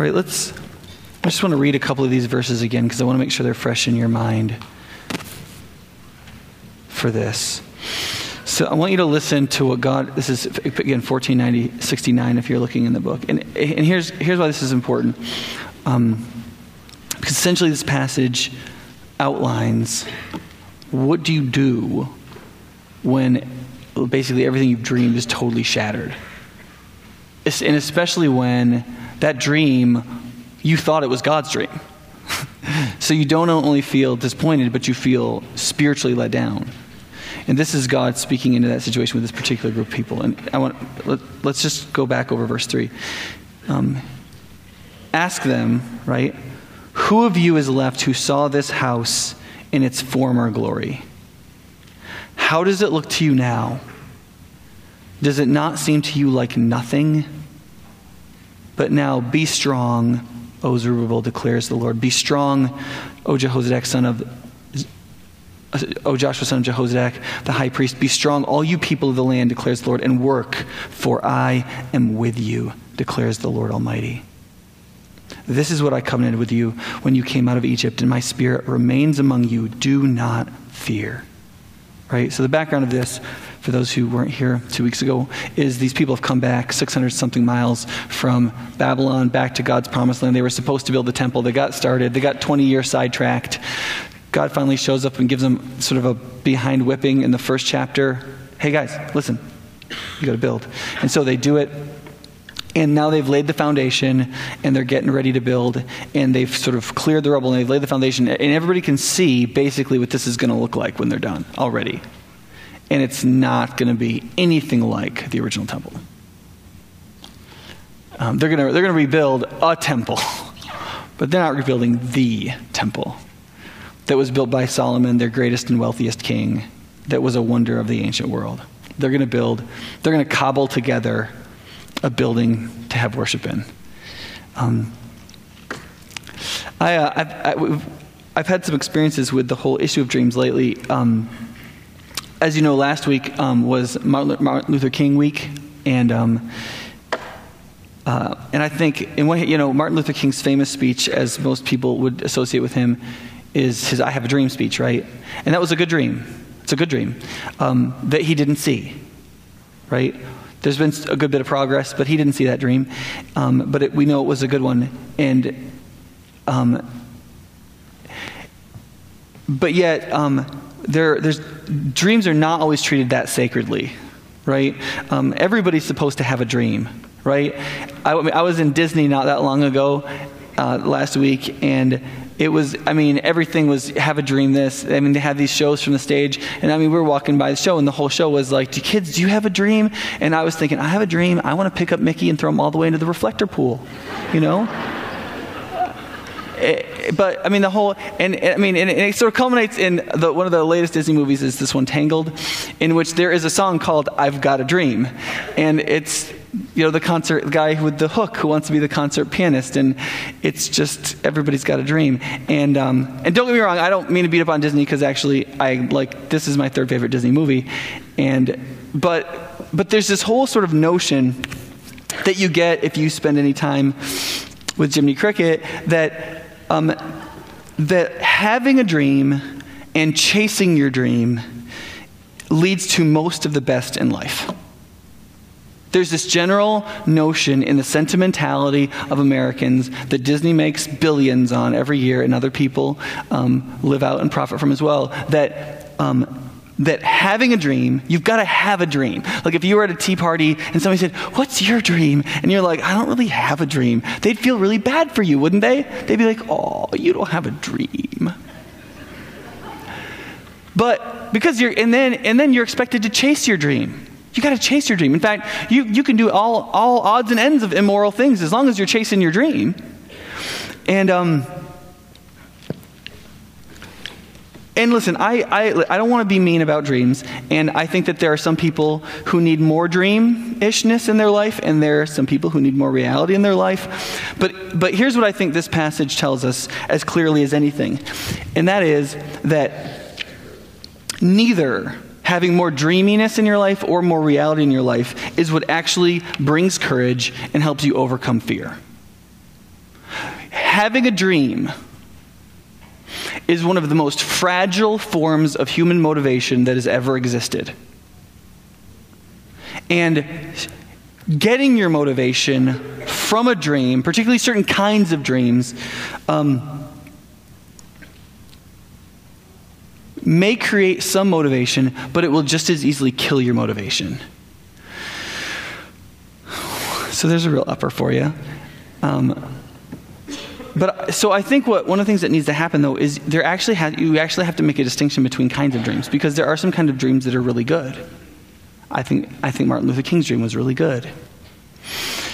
All right, let's. I just want to read a couple of these verses again because I want to make sure they're fresh in your mind for this. So I want you to listen to what God, this is again 1490, 69 if you're looking in the book. And, and here's, here's why this is important. Um, because essentially this passage outlines what do you do when basically everything you've dreamed is totally shattered. And especially when that dream, you thought it was God's dream. so you don't only feel disappointed, but you feel spiritually let down. And this is God speaking into that situation with this particular group of people. And I want let, us just go back over verse three. Um, ask them, right? Who of you is left who saw this house in its former glory? How does it look to you now? Does it not seem to you like nothing? But now be strong, O Zerubbabel, declares the Lord. Be strong, O Jehozadak, son of O Joshua, son of Jehozadak, the high priest. Be strong, all you people of the land, declares the Lord, and work, for I am with you, declares the Lord Almighty. This is what I covenanted with you when you came out of Egypt, and my spirit remains among you. Do not fear. Right? So, the background of this, for those who weren't here two weeks ago, is these people have come back 600 something miles from Babylon back to God's promised land. They were supposed to build the temple. They got started. They got 20 years sidetracked. God finally shows up and gives them sort of a behind whipping in the first chapter. Hey, guys, listen, you got to build. And so they do it and now they've laid the foundation and they're getting ready to build and they've sort of cleared the rubble and they've laid the foundation and everybody can see basically what this is going to look like when they're done already. And it's not going to be anything like the original temple. Um, they're going to they're going to rebuild a temple but they're not rebuilding the temple that was built by solomon their greatest and wealthiest king that was a wonder of the ancient world. They're going to build they're going to cobble together a building to have worship in. Um, I, uh, I've, I, have had some experiences with the whole issue of dreams lately. Um, as you know, last week um, was Martin Luther King week, and um, uh, and I think in what you know, Martin Luther King's famous speech, as most people would associate with him, is his "I Have a Dream" speech, right? And that was a good dream. It's a good dream um, that he didn't see, right? There's been a good bit of progress, but he didn't see that dream. Um, but it, we know it was a good one. And, um, but yet, um, there, there's, dreams are not always treated that sacredly, right? Um, everybody's supposed to have a dream, right? I, I was in Disney not that long ago, uh, last week, and it was, I mean, everything was have a dream this. I mean, they had these shows from the stage. And I mean, we were walking by the show, and the whole show was like, do kids, do you have a dream? And I was thinking, I have a dream. I want to pick up Mickey and throw him all the way into the reflector pool, you know? It, eh, but I mean, the whole, and, and I mean, and, and, it sort of culminates in the, one of the latest Disney movies is this one, Tangled, in which there is a song called I've Got a Dream. And it's, you know, the concert guy with the hook who wants to be the concert pianist, and it's just everybody's got a dream. And um, and don't get me wrong, I don't mean to beat up on Disney because actually I like this is my third favorite Disney movie, and but but there's this whole sort of notion that you get if you spend any time with Jiminy Cricket that um, that having a dream and chasing your dream leads to most of the best in life. There's this general notion in the sentimentality of Americans that Disney makes billions on every year, and other people um, live out and profit from as well. That um, that having a dream, you've got to have a dream. Like if you were at a tea party and somebody said, What's your dream? And you're like, I don't really have a dream. They'd feel really bad for you, wouldn't they? They'd be like, Oh, you don't have a dream. But because you're, and then, and then you're expected to chase your dream. You got to chase your dream. In fact, you, you can do all, all odds and ends of immoral things as long as you're chasing your dream. And, um, and listen, I, I, I don't want to be mean about dreams, and I think that there are some people who need more dream ishness in their life, and there are some people who need more reality in their life. But, but here's what I think this passage tells us as clearly as anything, and that is that neither having more dreaminess in your life or more reality in your life is what actually brings courage and helps you overcome fear. having a dream is one of the most fragile forms of human motivation that has ever existed. And getting your motivation from a dream, particularly certain kinds of dreams, um, may create some motivation, but it will just as easily kill your motivation. So there's a real upper for you. Um, but so I think what one of the things that needs to happen though is there actually has, you actually have to make a distinction between kinds of dreams because there are some kind of dreams that are really good. I think I think Martin Luther King's dream was really good.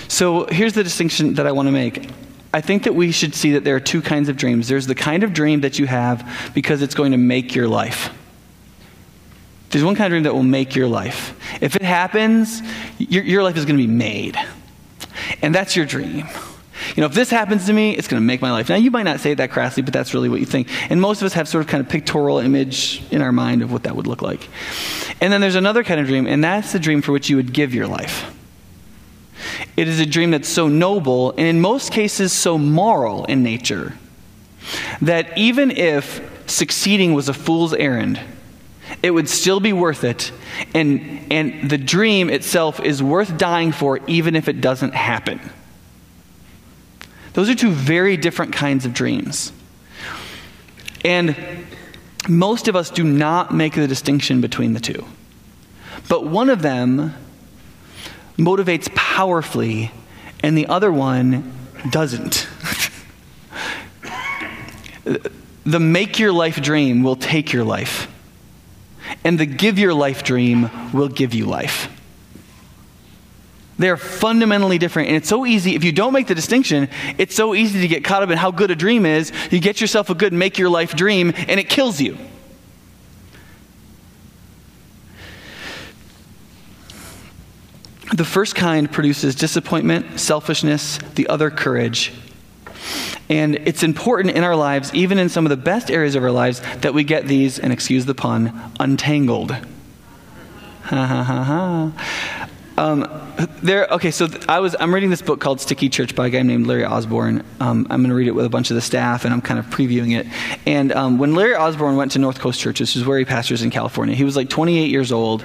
So here's the distinction that I want to make. I think that we should see that there are two kinds of dreams. There's the kind of dream that you have because it's going to make your life. There's one kind of dream that will make your life. If it happens, your, your life is going to be made. And that's your dream. You know, if this happens to me, it's going to make my life. Now, you might not say it that crassly, but that's really what you think. And most of us have sort of kind of pictorial image in our mind of what that would look like. And then there's another kind of dream, and that's the dream for which you would give your life. It is a dream that's so noble, and in most cases, so moral in nature, that even if succeeding was a fool's errand, it would still be worth it. And, and the dream itself is worth dying for, even if it doesn't happen. Those are two very different kinds of dreams. And most of us do not make the distinction between the two. But one of them motivates powerfully, and the other one doesn't. the make your life dream will take your life, and the give your life dream will give you life. They're fundamentally different. And it's so easy, if you don't make the distinction, it's so easy to get caught up in how good a dream is. You get yourself a good make your life dream, and it kills you. The first kind produces disappointment, selfishness, the other, courage. And it's important in our lives, even in some of the best areas of our lives, that we get these, and excuse the pun, untangled. Ha ha ha ha. Um, there, okay, so I was, I'm reading this book called Sticky Church by a guy named Larry Osborne. Um, I'm going to read it with a bunch of the staff, and I'm kind of previewing it. And um, when Larry Osborne went to North Coast Church, which is where he pastors in California, he was like 28 years old.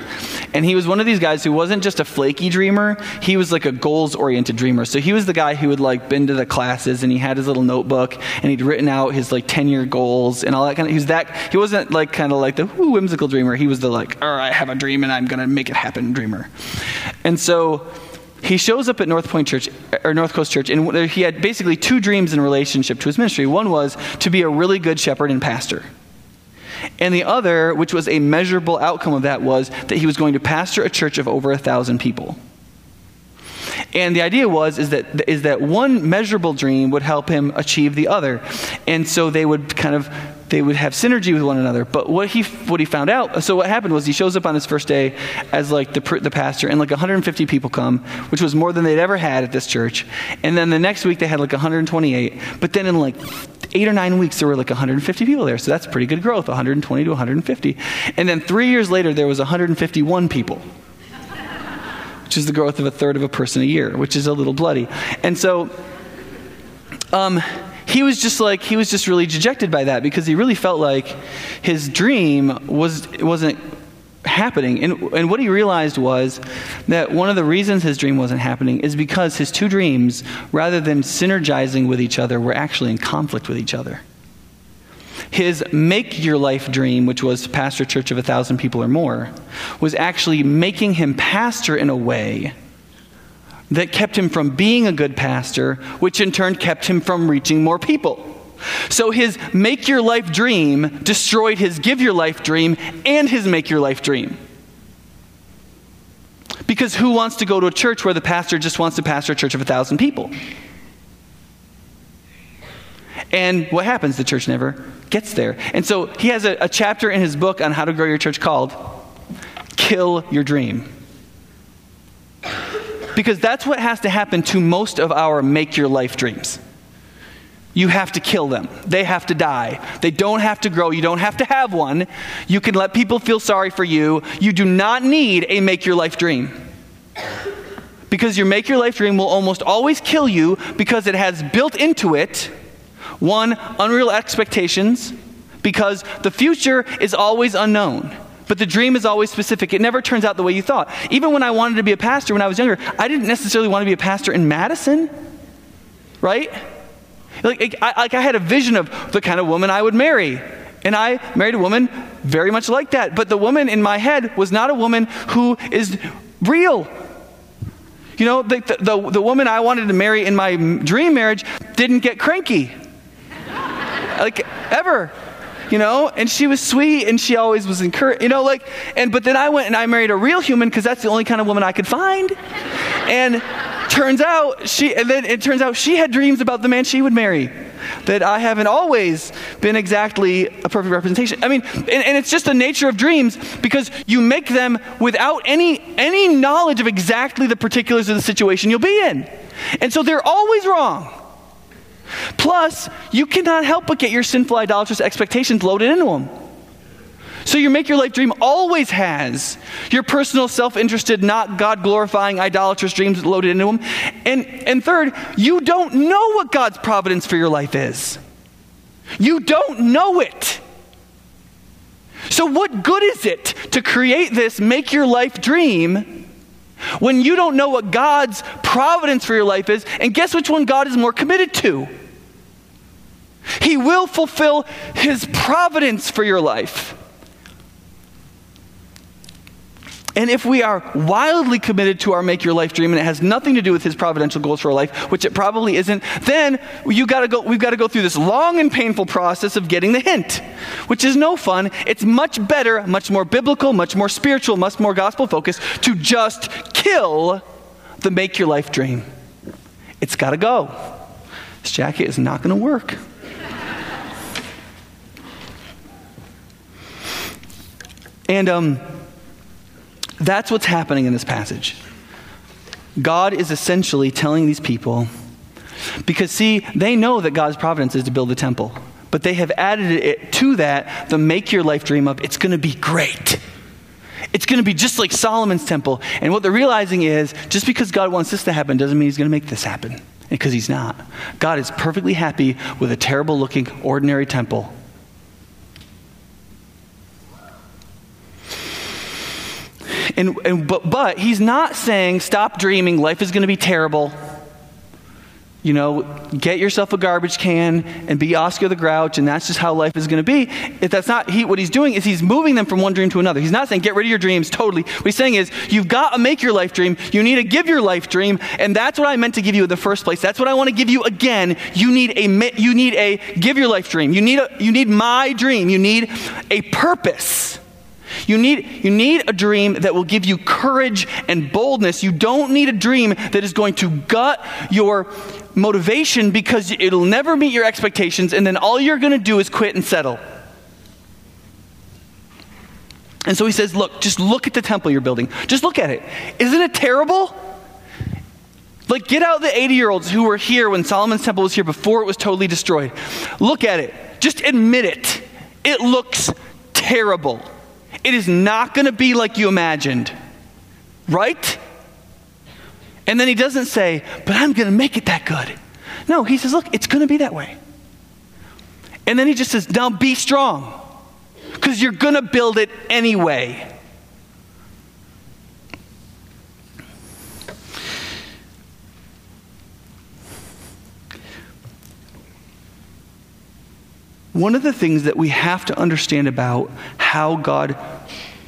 And he was one of these guys who wasn't just a flaky dreamer, he was like a goals oriented dreamer. So he was the guy who would like been to the classes, and he had his little notebook, and he'd written out his like 10 year goals and all that kind of, he was that, he wasn't like kind of like the whimsical dreamer. He was the like, all right, I have a dream, and I'm going to make it happen dreamer. And so he shows up at North Point Church or North Coast Church, and he had basically two dreams in relationship to his ministry. One was to be a really good shepherd and pastor. And the other, which was a measurable outcome of that, was that he was going to pastor a church of over a thousand people. And the idea was is that is that one measurable dream would help him achieve the other. And so they would kind of they would have synergy with one another. But what he what he found out, so what happened was he shows up on his first day as like the the pastor, and like 150 people come, which was more than they'd ever had at this church. And then the next week they had like 128. But then in like eight or nine weeks there were like 150 people there, so that's pretty good growth, 120 to 150. And then three years later there was 151 people which is the growth of a third of a person a year, which is a little bloody. And so, um, he was just like he was just really dejected by that because he really felt like his dream was wasn't happening. And, and what he realized was that one of the reasons his dream wasn't happening is because his two dreams rather than synergizing with each other were actually in conflict with each other. His make your life dream which was to pastor a church of a thousand people or more was actually making him pastor in a way that kept him from being a good pastor, which in turn kept him from reaching more people. So his make your life dream destroyed his give your life dream and his make your life dream. Because who wants to go to a church where the pastor just wants to pastor a church of a thousand people? And what happens? The church never gets there. And so he has a, a chapter in his book on how to grow your church called Kill Your Dream. Because that's what has to happen to most of our make your life dreams. You have to kill them. They have to die. They don't have to grow. You don't have to have one. You can let people feel sorry for you. You do not need a make your life dream. Because your make your life dream will almost always kill you because it has built into it One, unreal expectations, because the future is always unknown. But the dream is always specific. It never turns out the way you thought. Even when I wanted to be a pastor when I was younger, I didn't necessarily want to be a pastor in Madison, right? Like I, like I had a vision of the kind of woman I would marry. And I married a woman very much like that. But the woman in my head was not a woman who is real. You know, the, the, the, woman I wanted to marry in my dream marriage didn't get cranky. like, ever. You know, and she was sweet and she always was encouraged, you know, like, and, but then I went and I married a real human because that's the only kind of woman I could find. And turns out she, and then it turns out she had dreams about the man she would marry that I haven't always been exactly a perfect representation. I mean, and, and, it's just the nature of dreams because you make them without any any knowledge of exactly the particulars of the situation you'll be in. And so they're always wrong. Plus, you cannot help but get your sinful idolatrous expectations loaded into them. So your make your life dream always has your personal self-interested, not God-glorifying idolatrous dreams loaded into them. And, and third, you don't know what God's providence for your life is. You don't know it. So what good is it to create this make your life dream when you don't know what God's providence for your life is? And guess which one God is more committed to? He will fulfill his providence for your life. And if we are wildly committed to our make your life dream and it has nothing to do with his providential goals for our life, which it probably isn't, then you gotta go, we've got to go through this long and painful process of getting the hint, which is no fun. It's much better, much more biblical, much more spiritual, much more gospel focused to just kill the make your life dream. It's got to go. This jacket is not going to work. And um, that's what's happening in this passage. God is essentially telling these people, because see, they know that God's providence is to build the temple, but they have added it to that the make your life dream of it's going to be great. It's going to be just like Solomon's temple. And what they're realizing is just because God wants this to happen doesn't mean he's going to make this happen. Because he's not. God is perfectly happy with a terrible looking, ordinary temple And, and, but, but he's not saying, stop dreaming, life is going to be terrible. You know, get yourself a garbage can and be Oscar the Grouch, and that's just how life is going to be. If that's not he, what he's doing is he's moving them from one dream to another. He's not saying get rid of your dreams totally. What he's saying is you've got to make your life dream. You need to give your life dream, and that's what I meant to give you in the first place. That's what I want to give you again. You need a you need a give your life dream. You need a, you need my dream. You need a purpose. You need, you need a dream that will give you courage and boldness. You don't need a dream that is going to gut your motivation because it'll never meet your expectations, and then all you're going to do is quit and settle. And so he says, Look, just look at the temple you're building. Just look at it. Isn't it terrible? Like, get out the 80 year olds who were here when Solomon's temple was here before it was totally destroyed. Look at it. Just admit it. It looks terrible. It is not going to be like you imagined. Right? And then he doesn't say, but I'm going to make it that good. No, he says, look, it's going to be that way. And then he just says, now be strong because you're going to build it anyway. One of the things that we have to understand about how God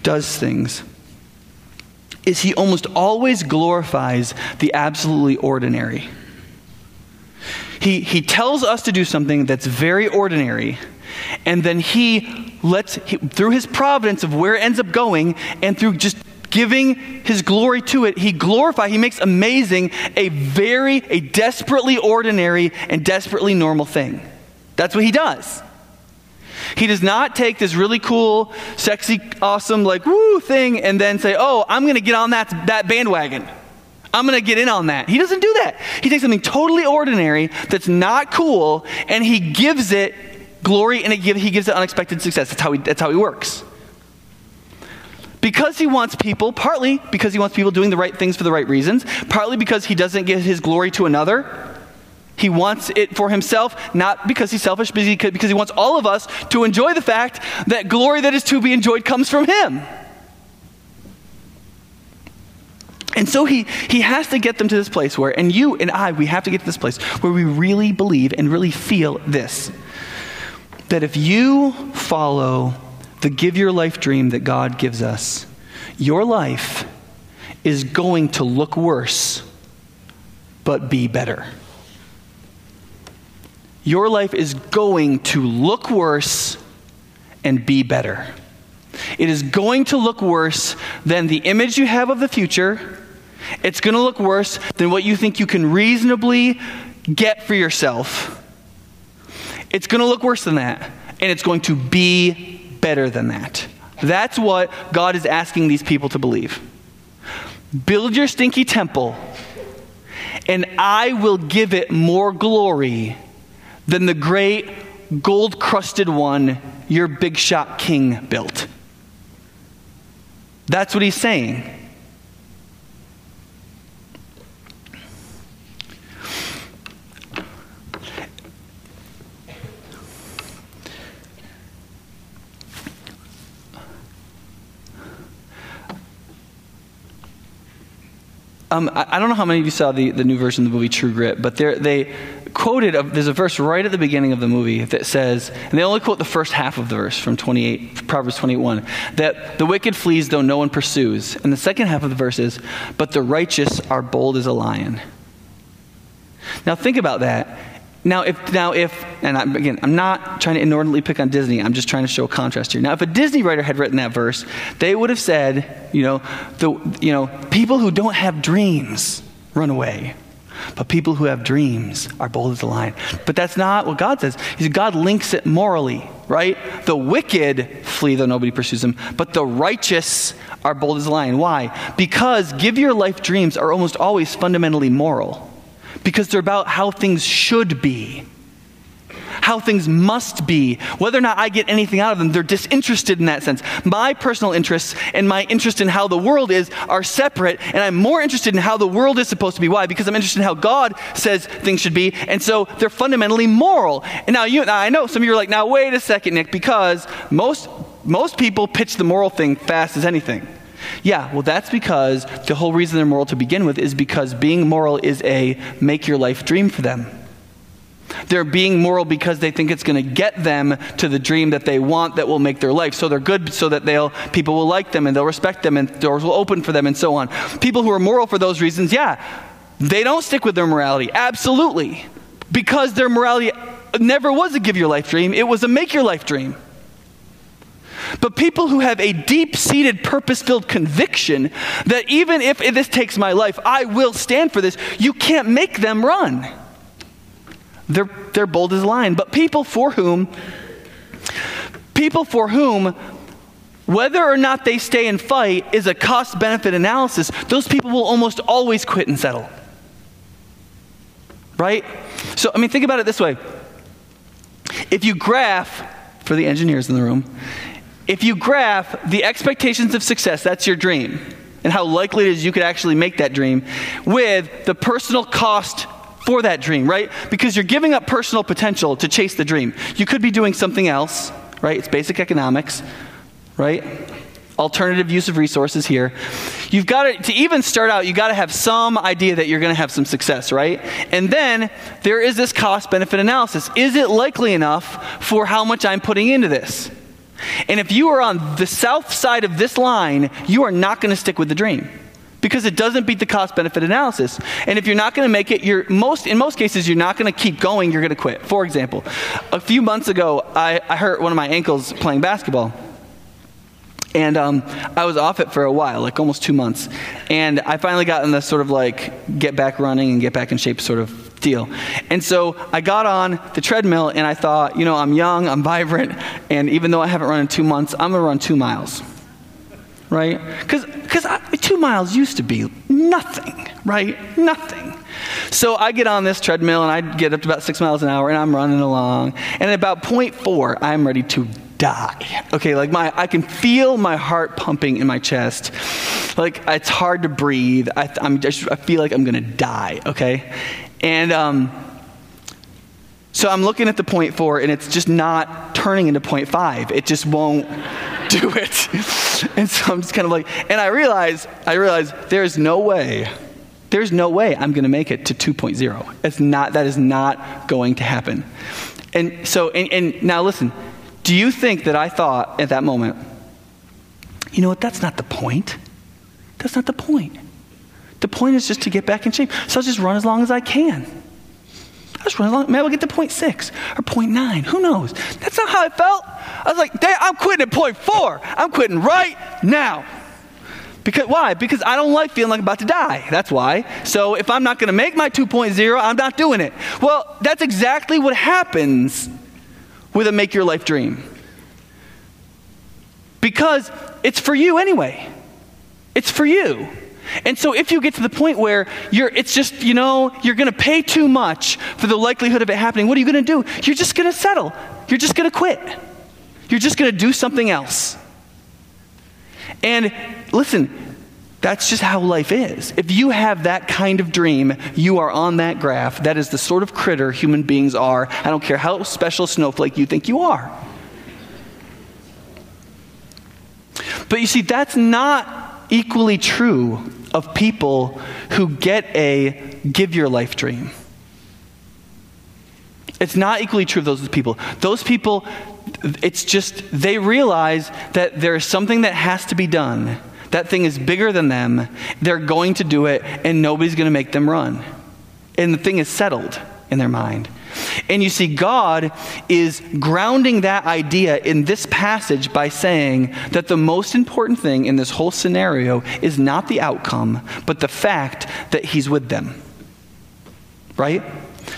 does things is he almost always glorifies the absolutely ordinary. He, he tells us to do something that's very ordinary, and then he lets, he, through his providence of where it ends up going, and through just giving his glory to it, he glorifies, he makes amazing a very, a desperately ordinary and desperately normal thing. That's what he does. He does not take this really cool, sexy, awesome, like, woo thing and then say, oh, I'm going to get on that, that bandwagon. I'm going to get in on that. He doesn't do that. He takes something totally ordinary that's not cool and he gives it glory and it give, he gives it unexpected success. That's how, he, that's how he works. Because he wants people, partly because he wants people doing the right things for the right reasons, partly because he doesn't give his glory to another He wants it for himself, not because he's selfish, but because he wants all of us to enjoy the fact that glory that is to be enjoyed comes from him. And so he, he has to get them to this place where, and you and I, we have to get to this place where we really believe and really feel this that if you follow the give your life dream that God gives us, your life is going to look worse, but be better. Your life is going to look worse and be better. It is going to look worse than the image you have of the future. It's going to look worse than what you think you can reasonably get for yourself. It's going to look worse than that, and it's going to be better than that. That's what God is asking these people to believe. Build your stinky temple, and I will give it more glory than the great gold crusted one your big shot king built. That's what he's saying. Um, I, I, don't know how many of you saw the, the new version of the movie True Grit, but they quoted, a, there's a verse right at the beginning of the movie that says, and they only quote the first half of the verse from 28, Proverbs 21, that the wicked flees though no one pursues. And the second half of the verse is, but the righteous are bold as a lion. Now think about that. Now, if, now if, and I, again, I'm not trying to inordinately pick on Disney, I'm just trying to show a contrast here. Now, if a Disney writer had written that verse, they would have said, you know, the, you know, people who don't have dreams run away. But people who have dreams are bold as a lion. But that's not what God says. He says God links it morally, right? The wicked flee though nobody pursues them, but the righteous are bold as a lion. Why? Because give your life dreams are almost always fundamentally moral because they're about how things should be, how things must be. Whether or not I get anything out of them, they're disinterested in that sense. My personal interests and my interest in how the world is are separate, and I'm more interested in how the world is supposed to be. Why? Because I'm interested in how God says things should be, and so they're fundamentally moral. And now, you, now I know some of you are like, now wait a second, Nick, because most most people pitch the moral thing fast as anything. Yeah, well, that's because the whole reason they're moral to begin with is because being moral is a make your life dream for them. They're being moral because they think it's going to get them to the dream that they want that will make their life. So they're good so that they'll people will like them and they'll respect them and doors will open for them and so on. People who are moral for those reasons, yeah, they don't stick with their morality. Absolutely. Because their morality never was a give your life dream, it was a make your life dream. But people who have a deep seated, purpose filled conviction that even if this takes my life, I will stand for this, you can't make them run. They're, they're bold as a lion. But people for whom, people for whom, whether or not they stay and fight is a cost benefit analysis, those people will almost always quit and settle. Right? So, I mean, think about it this way. If you graph, for the engineers in the room, if you graph the expectations of success, that's your dream, and how likely it is you could actually make that dream, with the personal cost for that dream, right? Because you're giving up personal potential to chase the dream. You could be doing something else, right? It's basic economics, right? Alternative use of resources here. You've got to, to even start out, you've got to have some idea that you're going to have some success, right? And then there is this cost benefit analysis. Is it likely enough for how much I'm putting into this? And if you are on the south side of this line, you are not going to stick with the dream because it doesn't beat the cost benefit analysis. And if you're not going to make it, you're most in most cases you're not going to keep going. You're going to quit. For example, a few months ago, I, I hurt one of my ankles playing basketball. And um, I was off it for a while, like almost two months. And I finally got in the sort of like get back running and get back in shape sort of deal. And so I got on the treadmill and I thought, you know, I'm young, I'm vibrant, and even though I haven't run in two months, I'm going to run two miles. Right? Because two miles used to be nothing, right? Nothing. So I get on this treadmill and I get up to about six miles an hour and I'm running along. And at about point four, I'm ready to die. Okay, like my, I can feel my heart pumping in my chest. Like it's hard to breathe. I, am just, I feel like I'm gonna die. Okay, and um, So I'm looking at the point four, and it's just not turning into point five. It just won't do it. And so I'm just kind of like, and I realize, I realize there's no way, there's no way I'm going to make it to 2.0. It's not, that is not going to happen. And so, and, and now listen, do you think that I thought at that moment, you know what, that's not the point? That's not the point. The point is just to get back in shape. So I'll just run as long as I can. Just run along. Maybe I'll get to point six or point nine. Who knows? That's not how I felt. I was like, I'm quitting at point four. I'm quitting right now. Because why? Because I don't like feeling like I'm about to die. That's why. So if I'm not going to make my 2.0, I'm not doing it. Well, that's exactly what happens with a make your life dream. Because it's for you anyway. It's for you. And so if you get to the point where you're it's just, you know, you're going to pay too much for the likelihood of it happening, what are you going to do? You're just going to settle. You're just going to quit. You're just going to do something else. And listen, that's just how life is. If you have that kind of dream, you are on that graph. That is the sort of critter human beings are. I don't care how special snowflake you think you are. But you see, that's not equally true of people who get a give your life dream. It's not equally true of those people. Those people, it's just, they realize that there is something that has to be done. That thing is bigger than them. They're going to do it, and nobody's going to make them run. And the thing is settled in their mind. And you see, God is grounding that idea in this passage by saying that the most important thing in this whole scenario is not the outcome, but the fact that He's with them. Right?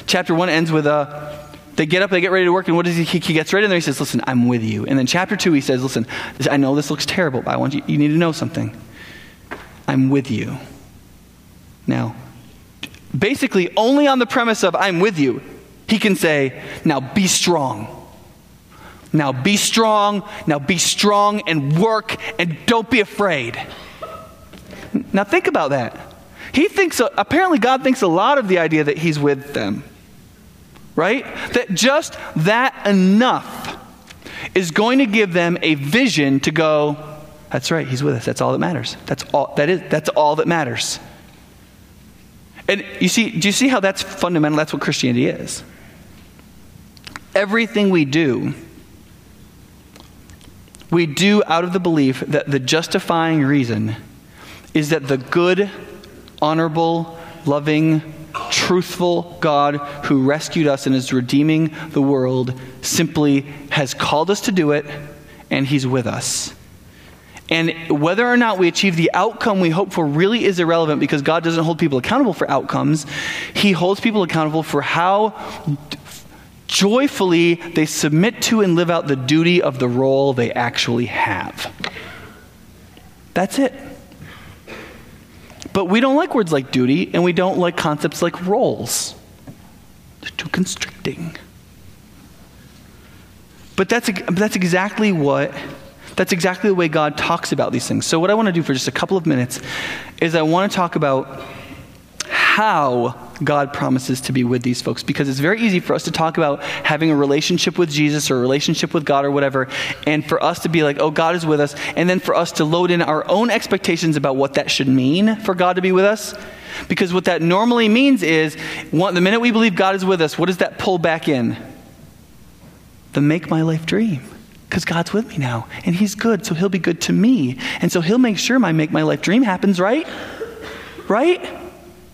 Chapter 1 ends with a. They get up, they get ready to work, and what does he? He gets right in there. He says, "Listen, I'm with you." And then chapter two, he says, "Listen, I know this looks terrible, but I want you. You need to know something. I'm with you." Now, basically, only on the premise of "I'm with you," He can say, Now be strong. Now be strong. Now be strong and work and don't be afraid. Now think about that. He thinks, uh, apparently, God thinks a lot of the idea that He's with them. Right? That just that enough is going to give them a vision to go, that's right, He's with us. That's all that matters. That's all that is, that's all that matters. And you see, do you see how that's fundamental? That's what Christianity is everything we do, we do out of the belief that the justifying reason is that the good, honorable, loving, truthful God who rescued us and is redeeming the world simply has called us to do it, and He's with us. And whether or not we achieve the outcome we hope for really is irrelevant because God doesn't hold people accountable for outcomes. He holds people accountable for how joyfully they submit to and live out the duty of the role they actually have. That's it. But we don't like words like duty, and we don't like concepts like roles. They're too constricting. But that's, that's exactly what that's exactly the way God talks about these things. So, what I want to do for just a couple of minutes is I want to talk about how God promises to be with these folks because it's very easy for us to talk about having a relationship with Jesus or a relationship with God or whatever, and for us to be like, oh, God is with us, and then for us to load in our own expectations about what that should mean for God to be with us. Because what that normally means is, one, the minute we believe God is with us, what does that pull back in? The make my life dream. Because God's with me now, and He's good, so He'll be good to me. And so He'll make sure my make my life dream happens, right? Right?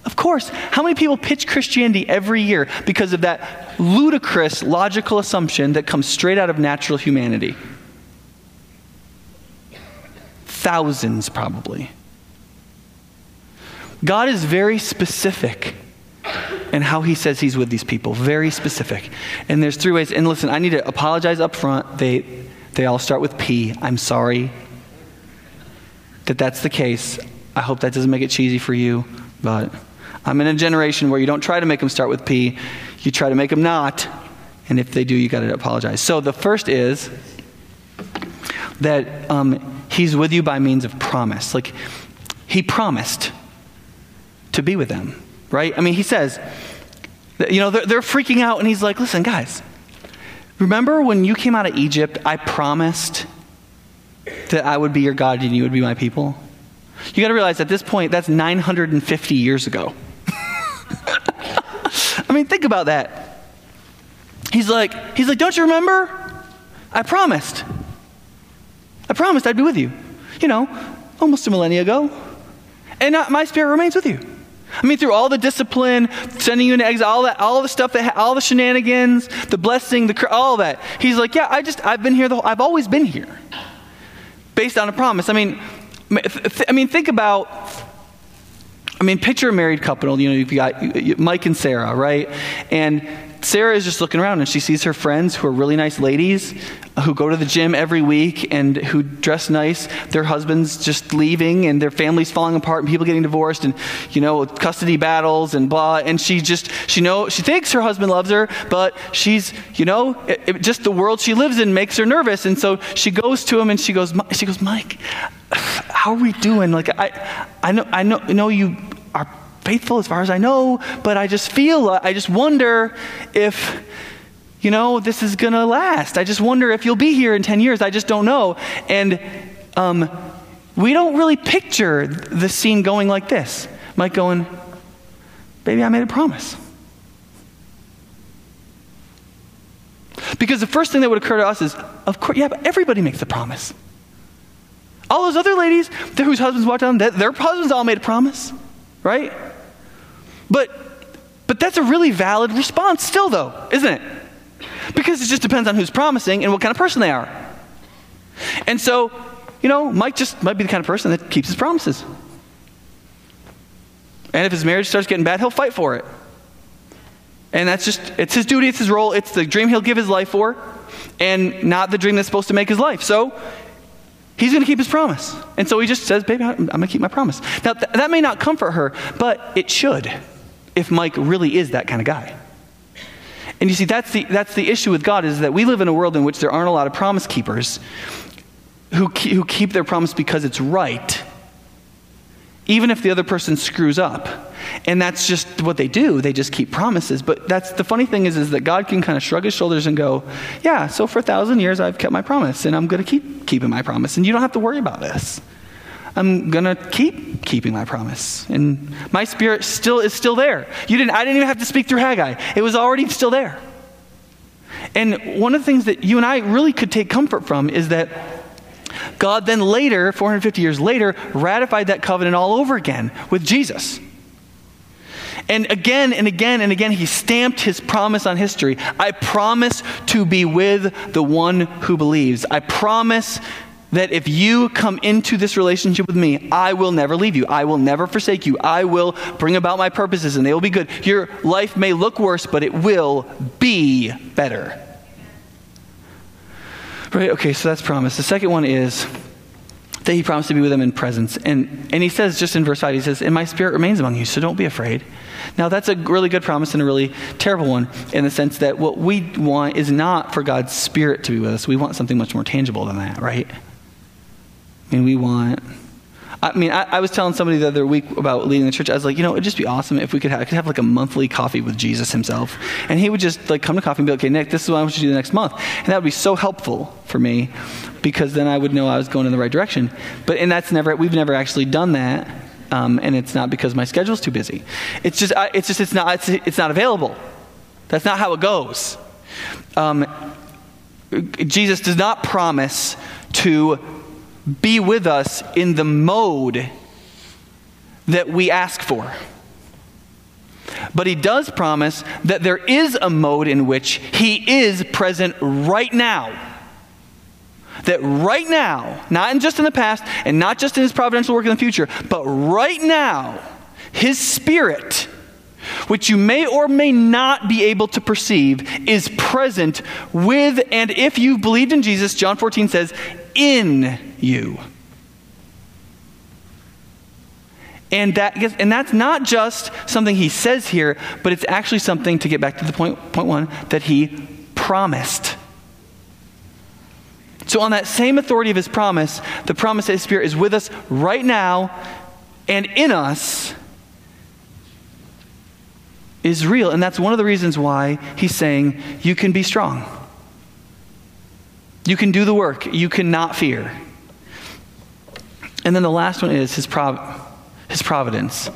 Of course. How many people pitch Christianity every year because of that ludicrous logical assumption that comes straight out of natural humanity? Thousands, probably. God is very specific in how he says he's with these people. Very specific. And there's three ways. And listen, I need to apologize up front. They, they all start with P. I'm sorry that that's the case. I hope that doesn't make it cheesy for you, but. I'm in a generation where you don't try to make them start with P, you try to make them not. And if they do, you got to apologize. So the first is that um, he's with you by means of promise. Like, he promised to be with them, right? I mean, he says, You know, they're, they're freaking out, and he's like, listen, guys, remember when you came out of Egypt, I promised that I would be your God and you would be my people? You got to realize at this point, that's 950 years ago. I mean, think about that. He's like, he's like, don't you remember? I promised. I promised I'd be with you. You know, almost a millennia ago. And my spirit remains with you. I mean, through all the discipline, sending you into exile, all that, all the stuff that, all the shenanigans, the blessing, the all that. He's like, yeah, I just, I've been here. The whole, I've always been here, based on a promise. I mean, I mean, think about. I mean, picture a married couple. You know, you've got Mike and Sarah, right? And Sarah is just looking around and she sees her friends who are really nice ladies who go to the gym every week and who dress nice. Their husbands just leaving and their families falling apart and people getting divorced and, you know, custody battles and blah. And she just, she know, she thinks her husband loves her, but she's, you know, it, it, just the world she lives in makes her nervous. And so she goes to him and she goes, she goes, Mike, how are we doing? Like, I, I know, I know, know you are faithful as far as I know, but I just feel, I just wonder if, you know, this is going to last. I just wonder if you'll be here in 10 years. I just don't know. And um, we don't really picture the scene going like this. Mike going, Baby, I made a promise. Because the first thing that would occur to us is, of course, yeah, but everybody makes a promise. All those other ladies whose husbands walked on, their husbands all made a promise, right? But, but that's a really valid response still, though, isn't it? Because it just depends on who's promising and what kind of person they are. And so, you know, Mike just might be the kind of person that keeps his promises. And if his marriage starts getting bad, he'll fight for it. And that's just, it's his duty, it's his role, it's the dream he'll give his life for, and not the dream that's supposed to make his life. So, he's going to keep his promise. And so he just says, Baby, I'm going to keep my promise. Now, th- that may not comfort her, but it should if Mike really is that kind of guy. And you see, that's the, that's the issue with God is that we live in a world in which there aren't a lot of promise keepers who, who keep their promise because it's right, even if the other person screws up. And that's just what they do. They just keep promises. But that's the funny thing is, is that God can kind of shrug his shoulders and go, Yeah, so for a thousand years I've kept my promise, and I'm going to keep keeping my promise, and you don't have to worry about this. I'm going to keep keeping my promise. And my spirit still is still there. You didn't, I didn't even have to speak through Haggai. It was already still there. And one of the things that you and I really could take comfort from is that God then later, 450 years later, ratified that covenant all over again with Jesus. And again and again and again, he stamped his promise on history. I promise to be with the one who believes. I promise that if you come into this relationship with me, I will never leave you. I will never forsake you. I will bring about my purposes and they will be good. Your life may look worse, but it will be better. Right? Okay, so that's promise. The second one is that he promised to be with them in presence. And, and he says, just in verse 5, he says, And my spirit remains among you, so don't be afraid. Now, that's a really good promise and a really terrible one in the sense that what we want is not for God's spirit to be with us. We want something much more tangible than that, right? I mean, we want. I mean, I, I, was telling somebody the other week about leading the church. I was like, you know, it'd just be awesome if we could have, I could have like a monthly coffee with Jesus himself. And he would just like come to coffee and be like, okay, Nick, this is what I want you to do the next month. And that would be so helpful for me because then I would know I was going in the right direction. But, and that's never, we've never actually done that. Um, and it's not because my schedule's too busy. It's just, it's just, it's not, it's, it's not available. That's not how it goes. Um, Jesus does not promise to be with us in the mode that we ask for. But he does promise that there is a mode in which he is present right now. That right now, not just in the past and not just in his providential work in the future, but right now, his spirit, which you may or may not be able to perceive, is present with and if you've believed in Jesus, John 14 says, in you. And, that, and that's not just something he says here, but it's actually something, to get back to the point, point one, that he promised. So, on that same authority of his promise, the promise that his Spirit is with us right now and in us is real. And that's one of the reasons why he's saying you can be strong. You can do the work. You cannot fear. And then the last one is his, prov- his providence.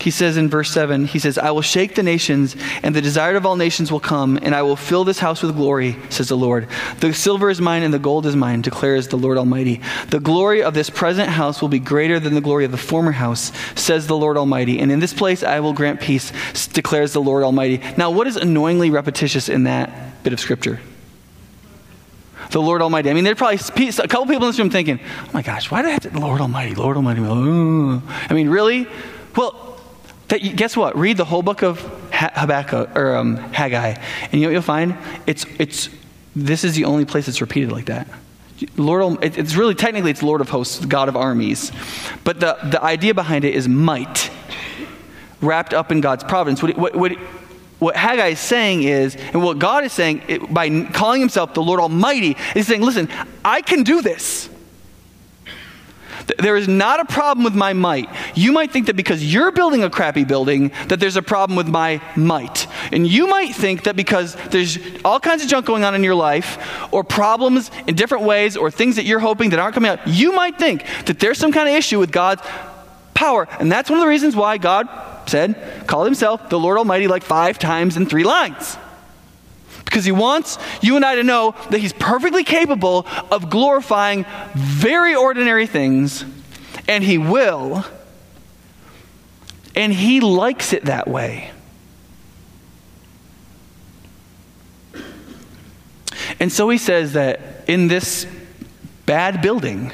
He says in verse 7, he says, I will shake the nations, and the desired of all nations will come, and I will fill this house with glory, says the Lord. The silver is mine, and the gold is mine, declares the Lord Almighty. The glory of this present house will be greater than the glory of the former house, says the Lord Almighty. And in this place I will grant peace, declares the Lord Almighty. Now, what is annoyingly repetitious in that bit of scripture? The Lord Almighty. I mean, there's probably a couple people in this room thinking, oh my gosh, why do I have to, Lord Almighty, Lord Almighty? I mean, really? Well, that, guess what? Read the whole book of Habakkuk, or um, Haggai, and you know what you'll find? It's, it's, this is the only place it's repeated like that. Lord, it's really technically it's Lord of hosts, God of armies, but the, the idea behind it is might, wrapped up in God's providence. What, what, what, what Haggai is saying is, and what God is saying it, by calling himself the Lord Almighty, is saying, listen, I can do this. There is not a problem with my might. You might think that because you're building a crappy building, that there's a problem with my might. And you might think that because there's all kinds of junk going on in your life, or problems in different ways, or things that you're hoping that aren't coming out, you might think that there's some kind of issue with God's power. And that's one of the reasons why God said, called himself the Lord Almighty like five times in three lines. Because he wants you and I to know that he's perfectly capable of glorifying very ordinary things, and he will. And he likes it that way. And so he says that in this bad building,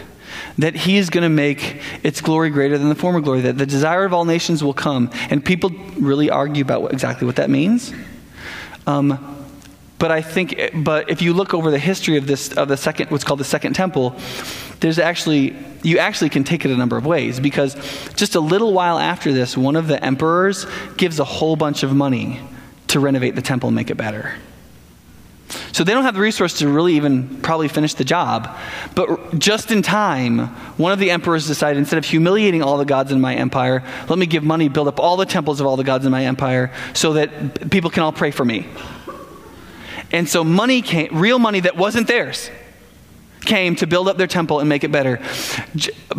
that he is going to make its glory greater than the former glory, that the desire of all nations will come. And people really argue about what, exactly what that means. Um, but I think, but if you look over the history of this, of the second, what's called the Second Temple, there's actually, you actually can take it a number of ways because just a little while after this, one of the emperors gives a whole bunch of money to renovate the temple and make it better. So they don't have the resource to really even probably finish the job. But just in time, one of the emperors decided instead of humiliating all the gods in my empire, let me give money, build up all the temples of all the gods in my empire so that people can all pray for me. And so money came, real money that wasn't theirs, came to build up their temple and make it better.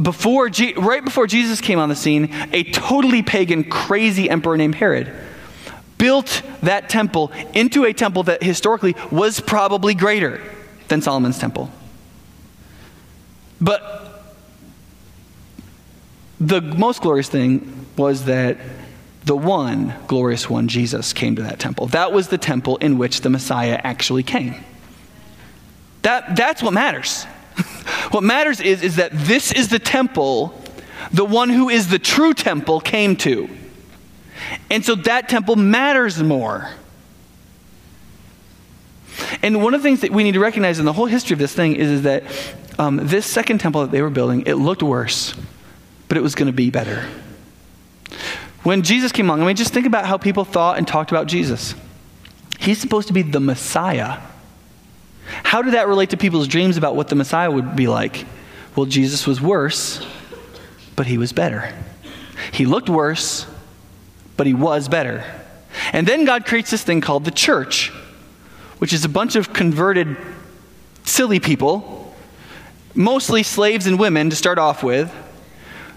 Before, right before Jesus came on the scene, a totally pagan, crazy emperor named Herod built that temple into a temple that historically was probably greater than Solomon's temple. But the most glorious thing was that the one glorious one, Jesus, came to that temple. That was the temple in which the Messiah actually came. That, that's what matters. what matters is, is that this is the temple the one who is the true temple came to. And so that temple matters more. And one of the things that we need to recognize in the whole history of this thing is, is that um, this second temple that they were building, it looked worse, but it was going to be better. When Jesus came along, I mean, just think about how people thought and talked about Jesus. He's supposed to be the Messiah. How did that relate to people's dreams about what the Messiah would be like? Well, Jesus was worse, but he was better. He looked worse, but he was better. And then God creates this thing called the church, which is a bunch of converted, silly people, mostly slaves and women to start off with,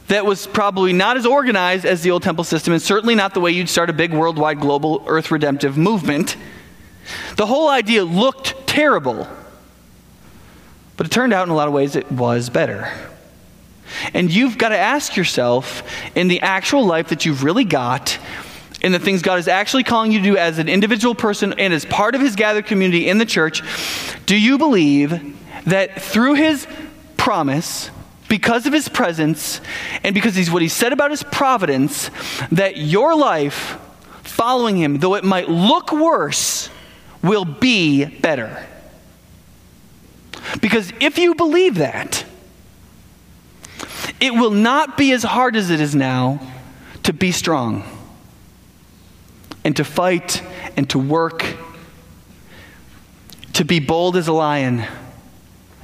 that was probably not as organized as the old temple system, and certainly not the way you'd start a big worldwide global earth redemptive movement. The whole idea looked terrible, but it turned out in a lot of ways it was better. And you've got to ask yourself in the actual life that you've really got, in the things God is actually calling you to do as an individual person and as part of His gathered community in the church, do you believe that through His promise, because of His presence, and because He's what He said about His providence, that your life following Him, though it might look worse, will be better? Because if you believe that, it will not be as hard as it is now to be strong and to fight and to work, to be bold as a lion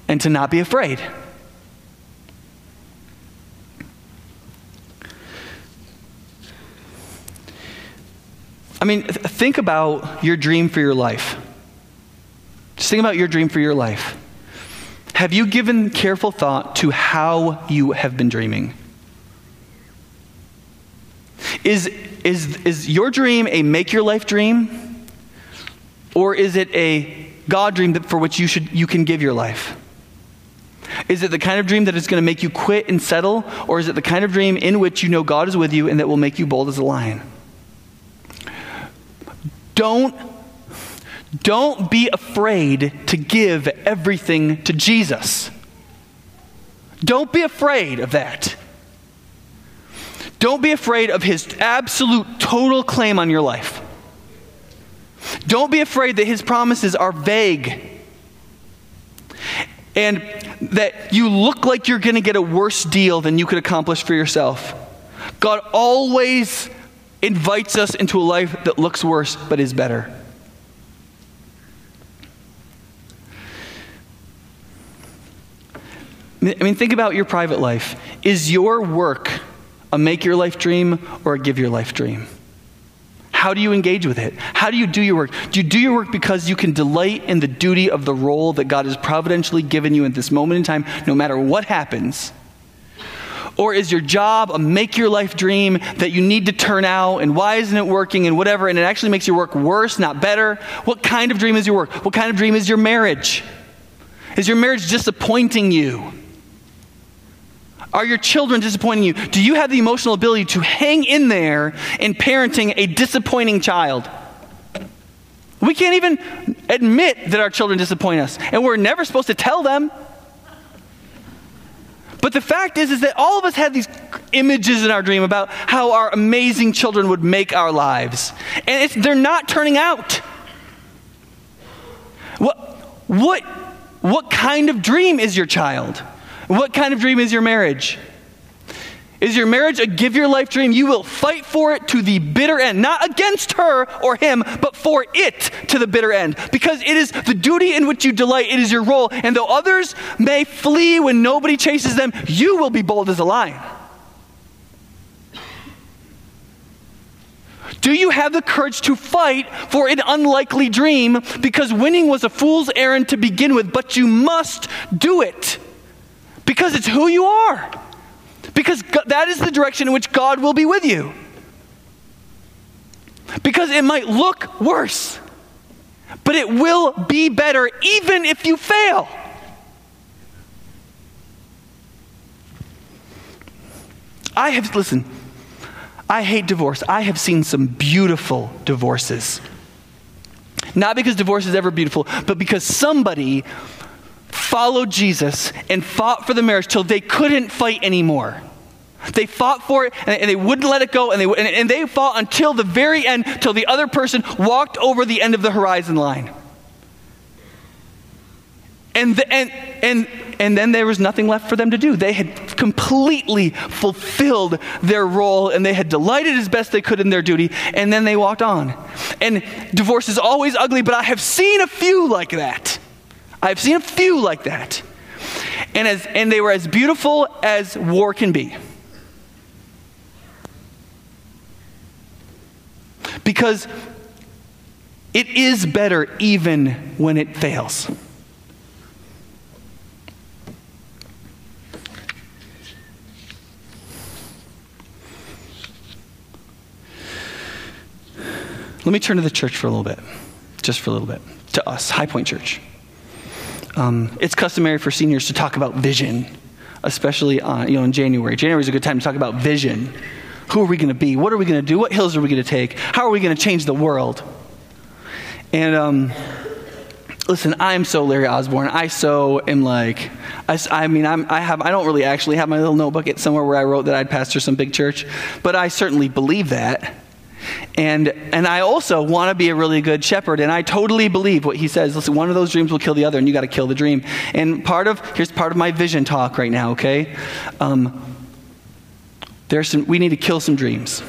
and to not be afraid. I mean, th- think about your dream for your life. Just think about your dream for your life. Have you given careful thought to how you have been dreaming? Is, is, is your dream a make your life dream? Or is it a God dream that, for which you, should, you can give your life? Is it the kind of dream that is going to make you quit and settle? Or is it the kind of dream in which you know God is with you and that will make you bold as a lion? Don't, don't be afraid to give everything to Jesus. Don't be afraid of that. Don't be afraid of his absolute total claim on your life. Don't be afraid that his promises are vague and that you look like you're going to get a worse deal than you could accomplish for yourself. God always invites us into a life that looks worse but is better. I mean, think about your private life. Is your work a make your life dream or a give your life dream? How do you engage with it? How do you do your work? Do you do your work because you can delight in the duty of the role that God has providentially given you at this moment in time, no matter what happens? Or is your job a make your life dream that you need to turn out and why isn't it working and whatever, and it actually makes your work worse, not better? What kind of dream is your work? What kind of dream is your marriage? Is your marriage disappointing you? Are your children disappointing you? Do you have the emotional ability to hang in there in parenting a disappointing child? We can't even admit that our children disappoint us, and we're never supposed to tell them. But the fact is, is that all of us have these images in our dream about how our amazing children would make our lives, and they're not turning out. What, what, what kind of dream is your child? What kind of dream is your marriage? Is your marriage a give your life dream? You will fight for it to the bitter end, not against her or him, but for it to the bitter end. Because it is the duty in which you delight, it is your role. And though others may flee when nobody chases them, you will be bold as a lion. Do you have the courage to fight for an unlikely dream? Because winning was a fool's errand to begin with, but you must do it. Because it's who you are. Because that is the direction in which God will be with you. Because it might look worse, but it will be better even if you fail. I have, listen, I hate divorce. I have seen some beautiful divorces. Not because divorce is ever beautiful, but because somebody followed Jesus and fought for the marriage till they couldn't fight anymore. They fought for it and they wouldn't let it go, and they, and they fought until the very end, till the other person walked over the end of the horizon line. And, the, and, and, and then there was nothing left for them to do. They had completely fulfilled their role and they had delighted as best they could in their duty, and then they walked on. And divorce is always ugly, but I have seen a few like that. I've seen a few like that. And, as, and they were as beautiful as war can be. Because it is better even when it fails. Let me turn to the church for a little bit, just for a little bit, to us, High Point Church. Um, it's customary for seniors to talk about vision, especially uh, you know, in January. January is a good time to talk about vision. Who are we going to be? What are we going to do? What hills are we going to take? How are we going to change the world? And um, listen, I'm so Larry Osborne. I so am like, I, I mean, I'm, I have, I don't really actually have my little notebook somewhere where I wrote that I'd pastor some big church, but I certainly believe that. And, and I also want to be a really good shepherd. And I totally believe what he says. Listen, one of those dreams will kill the other, and you got to kill the dream. And part of, here's part of my vision talk right now, okay? Um, there's some, we need to kill some dreams.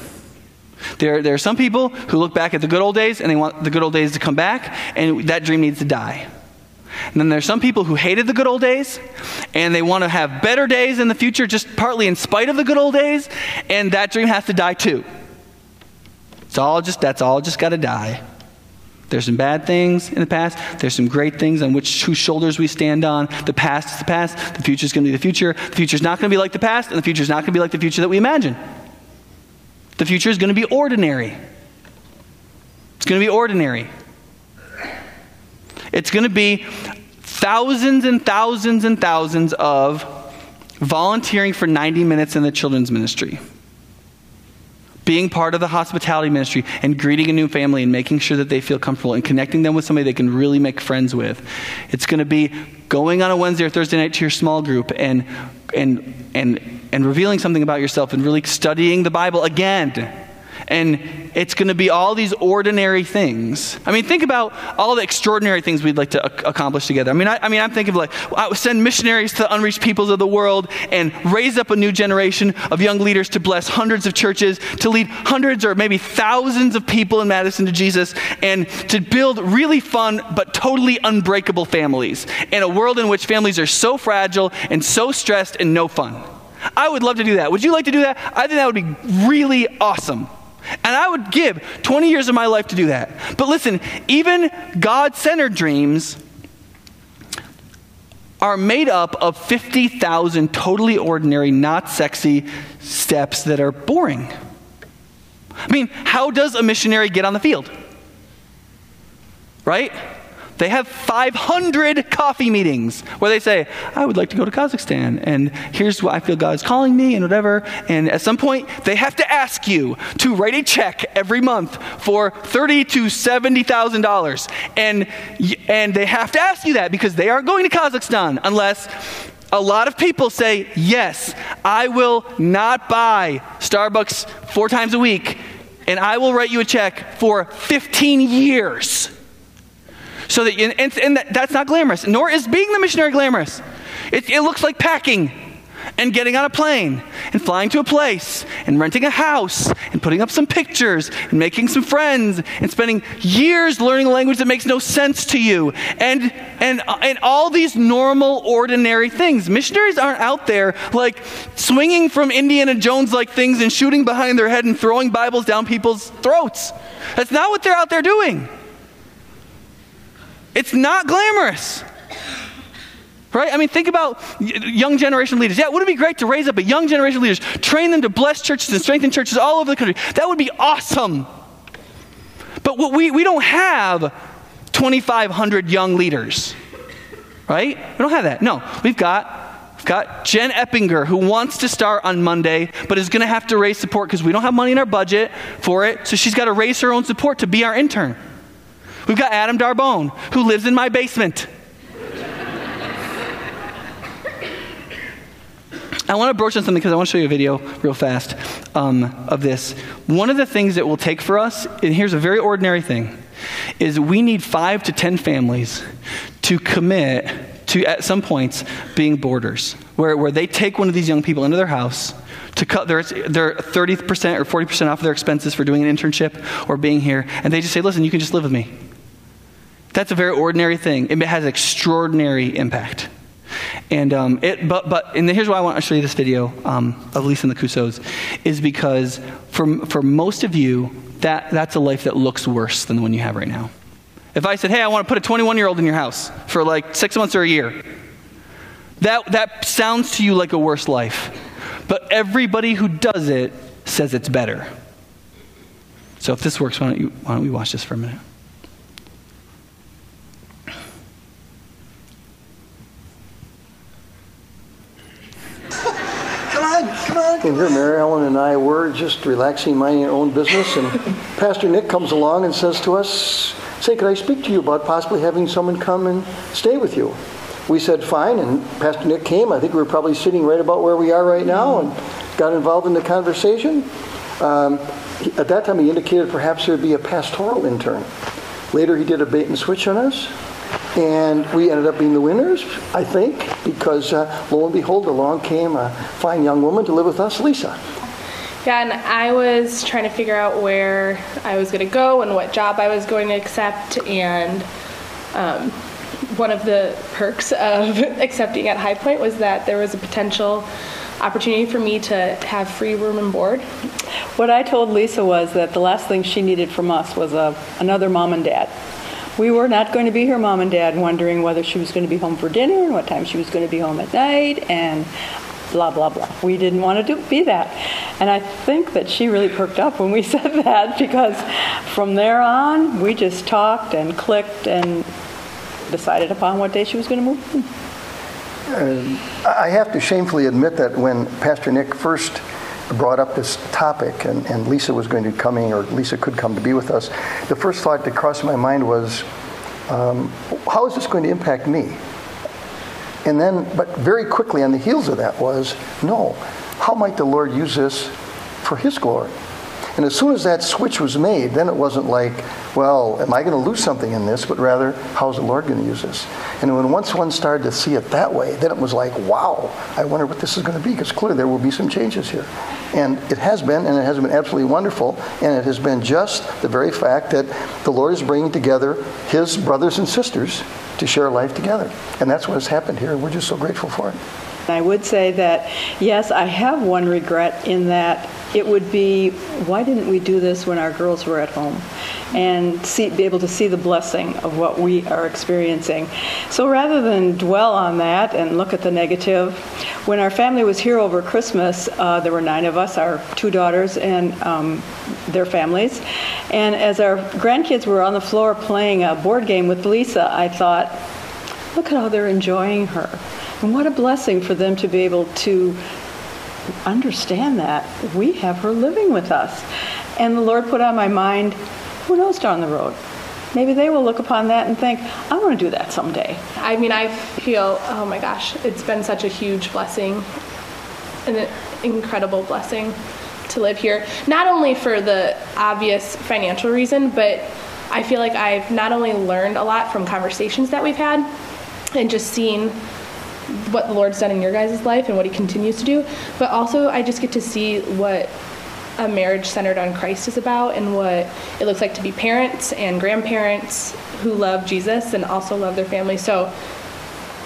There, there are some people who look back at the good old days and they want the good old days to come back, and that dream needs to die. And then there's some people who hated the good old days and they want to have better days in the future, just partly in spite of the good old days, and that dream has to die too. It's all just, that's all just got to die. There's some bad things in the past. There's some great things on which whose shoulders we stand on. The past is the past. The future is going to be the future. The future is not going to be like the past, and the future is not going to be like the future that we imagine. The future is going to be ordinary. It's going to be ordinary. It's going to be thousands and thousands and thousands of volunteering for 90 minutes in the children's ministry being part of the hospitality ministry and greeting a new family and making sure that they feel comfortable and connecting them with somebody they can really make friends with. It's going to be going on a Wednesday or Thursday night to your small group and and and and revealing something about yourself and really studying the Bible again and it's going to be all these ordinary things. I mean, think about all the extraordinary things we'd like to a- accomplish together. I mean, I, I, mean, I'm thinking of like, send missionaries to the unreached peoples of the world and raise up a new generation of young leaders to bless hundreds of churches, to lead hundreds or maybe thousands of people in Madison to Jesus, and to build really fun but totally unbreakable families in a world in which families are so fragile and so stressed and no fun. I would love to do that. Would you like to do that? I think that would be really awesome. And I would give 20 years of my life to do that. But listen, even God centered dreams are made up of 50,000 totally ordinary, not sexy steps that are boring. I mean, how does a missionary get on the field? Right? They have 500 coffee meetings where they say, I would like to go to Kazakhstan, and here's what I feel God is calling me, and whatever. And at some point, they have to ask you to write a check every month for thirty to seventy thousand dollars, and and they have to ask you that because they aren't going to Kazakhstan unless a lot of people say, Yes, I will not buy Starbucks four times a week, and I will write you a check for 15 years. So that, and, and that, that's not glamorous, nor is being the missionary glamorous. It, it looks like packing and getting on a plane and flying to a place and renting a house and putting up some pictures and making some friends and spending years learning a language that makes no sense to you. And and and all these normal ordinary things. Missionaries aren't out there like swinging from indiana jones like things and shooting behind their head and throwing bibles down people's throats. That's not what they're out there doing it's not glamorous. Right? I mean, think about young generation leaders. Yeah, wouldn't it be great to raise up a young generation leaders, train them to bless churches and strengthen churches all over the country? That would be awesome. But we, we don't have 2,500 young leaders, right? We don't have that. No, we've got We've got Jen Eppinger, who wants to start on Monday, but is going to have to raise support because we don't have money in our budget for it. So she's got to raise her own support to be our intern. We've got Adam Darbone, who lives in my basement. I want to broach on something because I want to show you a video real fast um, of this. One of the things that will take for us, and here's a very ordinary thing, is we need five to ten families to commit to, at some points, being boarders, where, where they take one of these young people into their house to cut their, their 30% or 40% off their expenses for doing an internship or being here, and they just say, listen, you can just live with me. That's a very ordinary thing. It has extraordinary impact. And um, it, but, but, and here's why I want to show you this video um, of Lisa and the Cusos, is because for, for most of you, that, that's a life that looks worse than the one you have right now. If I said, hey, I want to put a 21 year old in your house for like six months or a year, that, that sounds to you like a worse life. But everybody who does it says it's better. So if this works, why don't, you, why don't we watch this for a minute? And here, Mary Ellen and I were just relaxing, minding our own business, and Pastor Nick comes along and says to us, "Say, could I speak to you about possibly having someone come and stay with you?" We said, "Fine." And Pastor Nick came. I think we were probably sitting right about where we are right now, and got involved in the conversation. Um, at that time, he indicated perhaps there would be a pastoral intern. Later, he did a bait and switch on us. And we ended up being the winners, I think, because uh, lo and behold, along came a fine young woman to live with us, Lisa. Yeah, and I was trying to figure out where I was going to go and what job I was going to accept. And um, one of the perks of accepting at High Point was that there was a potential opportunity for me to have free room and board. What I told Lisa was that the last thing she needed from us was a, another mom and dad. We were not going to be her mom and dad wondering whether she was going to be home for dinner and what time she was going to be home at night and blah, blah, blah. We didn't want to do, be that. And I think that she really perked up when we said that because from there on, we just talked and clicked and decided upon what day she was going to move. I have to shamefully admit that when Pastor Nick first brought up this topic and, and Lisa was going to coming, or Lisa could come to be with us, the first thought that crossed my mind was, um, how is this going to impact me? And then, but very quickly on the heels of that was, no, how might the Lord use this for His glory? And as soon as that switch was made, then it wasn't like, well, am I going to lose something in this? But rather, how's the Lord going to use this? And when once one started to see it that way, then it was like, wow, I wonder what this is going to be, because clearly there will be some changes here. And it has been, and it has been absolutely wonderful. And it has been just the very fact that the Lord is bringing together His brothers and sisters to share life together. And that's what has happened here. We're just so grateful for it. I would say that, yes, I have one regret in that it would be, why didn't we do this when our girls were at home? And see, be able to see the blessing of what we are experiencing. So rather than dwell on that and look at the negative, when our family was here over Christmas, uh, there were nine of us, our two daughters and um, their families. And as our grandkids were on the floor playing a board game with Lisa, I thought, look at how they're enjoying her. And what a blessing for them to be able to understand that we have her living with us. And the Lord put on my mind, who knows down the road? Maybe they will look upon that and think, I want to do that someday. I mean, I feel, oh my gosh, it's been such a huge blessing, an incredible blessing to live here. Not only for the obvious financial reason, but I feel like I've not only learned a lot from conversations that we've had and just seen what the Lord's done in your guys' life and what He continues to do, but also I just get to see what a marriage centered on Christ is about and what it looks like to be parents and grandparents who love Jesus and also love their family. So,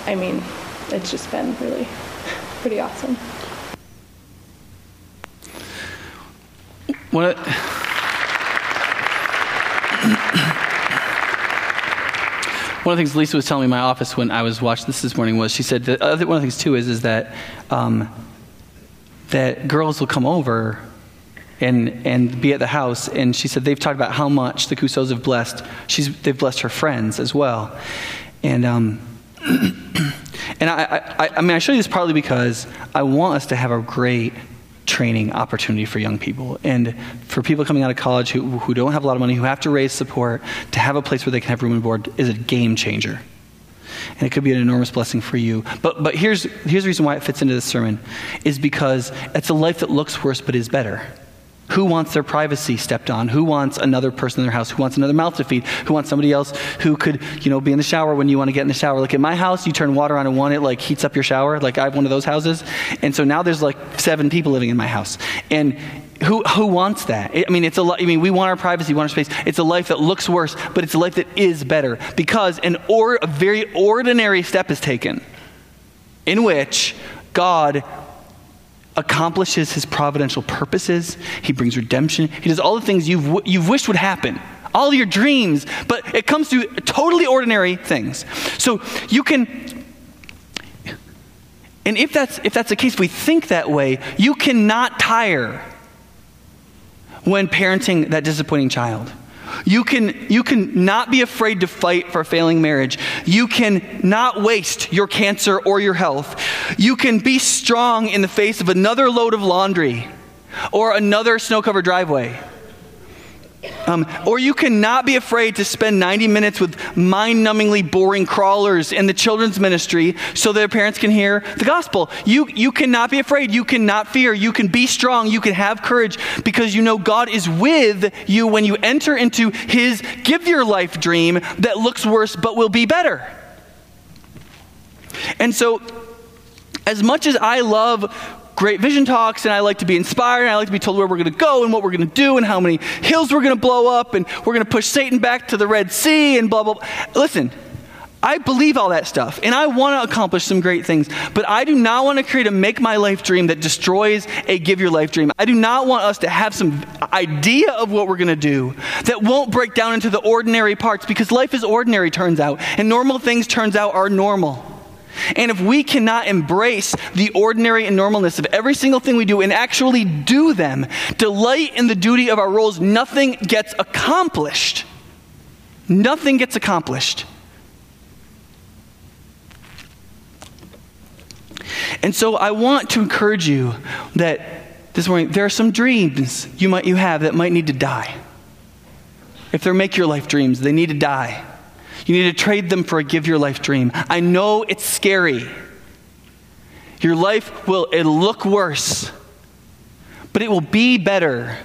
I mean, it's just been really pretty awesome. What? one of the things Lisa was telling me in my office when I was watching this this morning was she said that other, one of the things too is is that um, that girls will come over and and be at the house and she said they've talked about how much the Cousteaus have blessed she's they've blessed her friends as well. And um, and I, I I mean I show you this partly because I want us to have a great training opportunity for young people. And for people coming out of college who, who don't have a lot of money, who have to raise support, to have a place where they can have room and board is a game changer. And it could be an enormous blessing for you. But, but here's, here's the reason why it fits into this sermon is because it's a life that looks worse but is better. Who wants their privacy stepped on? Who wants another person in their house? Who wants another mouth to feed? Who wants somebody else who could, you know, be in the shower when you want to get in the shower? Like in my house, you turn water on and one, it like heats up your shower. Like I have one of those houses. And so now there's like seven people living in my house. And who, who wants that? I mean, it's a I mean, we want our privacy, we want our space. It's a life that looks worse, but it's a life that is better because an or, a very ordinary step is taken in which God accomplishes his providential purposes. He brings redemption. He does all the things you've, you've wished would happen, all your dreams, but it comes through totally ordinary things. So you can. And if that's, if that's the case, we think that way, you cannot tire when parenting that disappointing child. You can, you can not be afraid to fight for a failing marriage. You can not waste your cancer or your health. You can be strong in the face of another load of laundry or another snow covered driveway. Um, or you cannot be afraid to spend 90 minutes with mind numbingly boring crawlers in the children's ministry so their parents can hear the gospel. You, you cannot be afraid. You cannot fear. You can be strong. You can have courage because you know God is with you when you enter into His give your life dream that looks worse but will be better. And so, as much as I love great vision talks and I like to be inspired and I like to be told where we're going to go and what we're going to do and how many hills we're going to blow up and we're going to push Satan back to the Red Sea and blah, blah, blah. Listen, I believe all that stuff and I want to accomplish some great things, but I do not want to create a make my life dream that destroys a give your life dream. I do not want us to have some idea of what we're going to do that won't break down into the ordinary parts because life is ordinary, turns out, and normal things, turns out, are normal. And if we cannot embrace the ordinary and normalness of every single thing we do and actually do them, delight in the duty of our roles, nothing gets accomplished. Nothing gets accomplished. And so I want to encourage you that this morning there are some dreams you might you have that might need to die. If they're make your life dreams, they need to die. You need to trade them for a give your life dream. I know it's scary. Your life will it'll look worse, but it will be better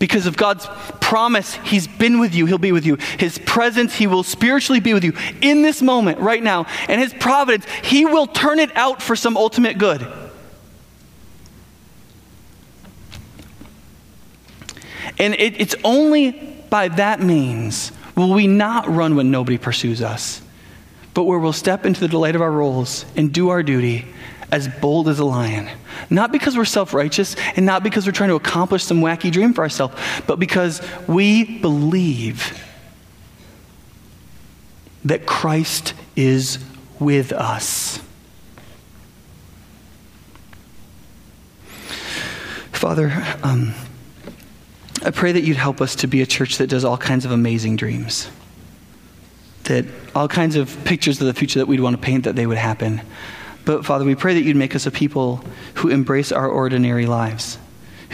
because of God's promise, He's been with you, He'll be with you. His presence, He will spiritually be with you in this moment, right now. And His providence, He will turn it out for some ultimate good. And it, it's only by that means will we not run when nobody pursues us, but where we'll step into the delight of our roles and do our duty as bold as a lion. Not because we're self righteous and not because we're trying to accomplish some wacky dream for ourselves, but because we believe that Christ is with us. Father, um, I pray that you'd help us to be a church that does all kinds of amazing dreams. That all kinds of pictures of the future that we'd want to paint, that they would happen. But Father, we pray that you'd make us a people who embrace our ordinary lives,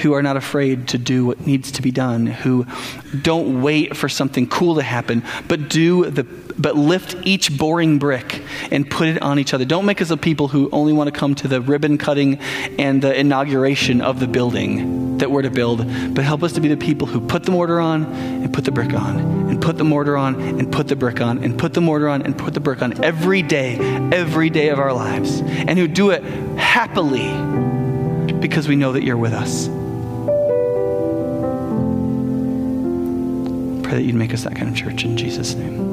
who are not afraid to do what needs to be done, who don't wait for something cool to happen, but do the but lift each boring brick and put it on each other. Don't make us a people who only want to come to the ribbon cutting and the inauguration of the building that we're to build, but help us to be the people who put the mortar on and put the brick on, and put the mortar on and put the brick on, and put the mortar on and put the brick on every day, every day of our lives, and who do it happily because we know that you're with us. Pray that you'd make us that kind of church in Jesus' name.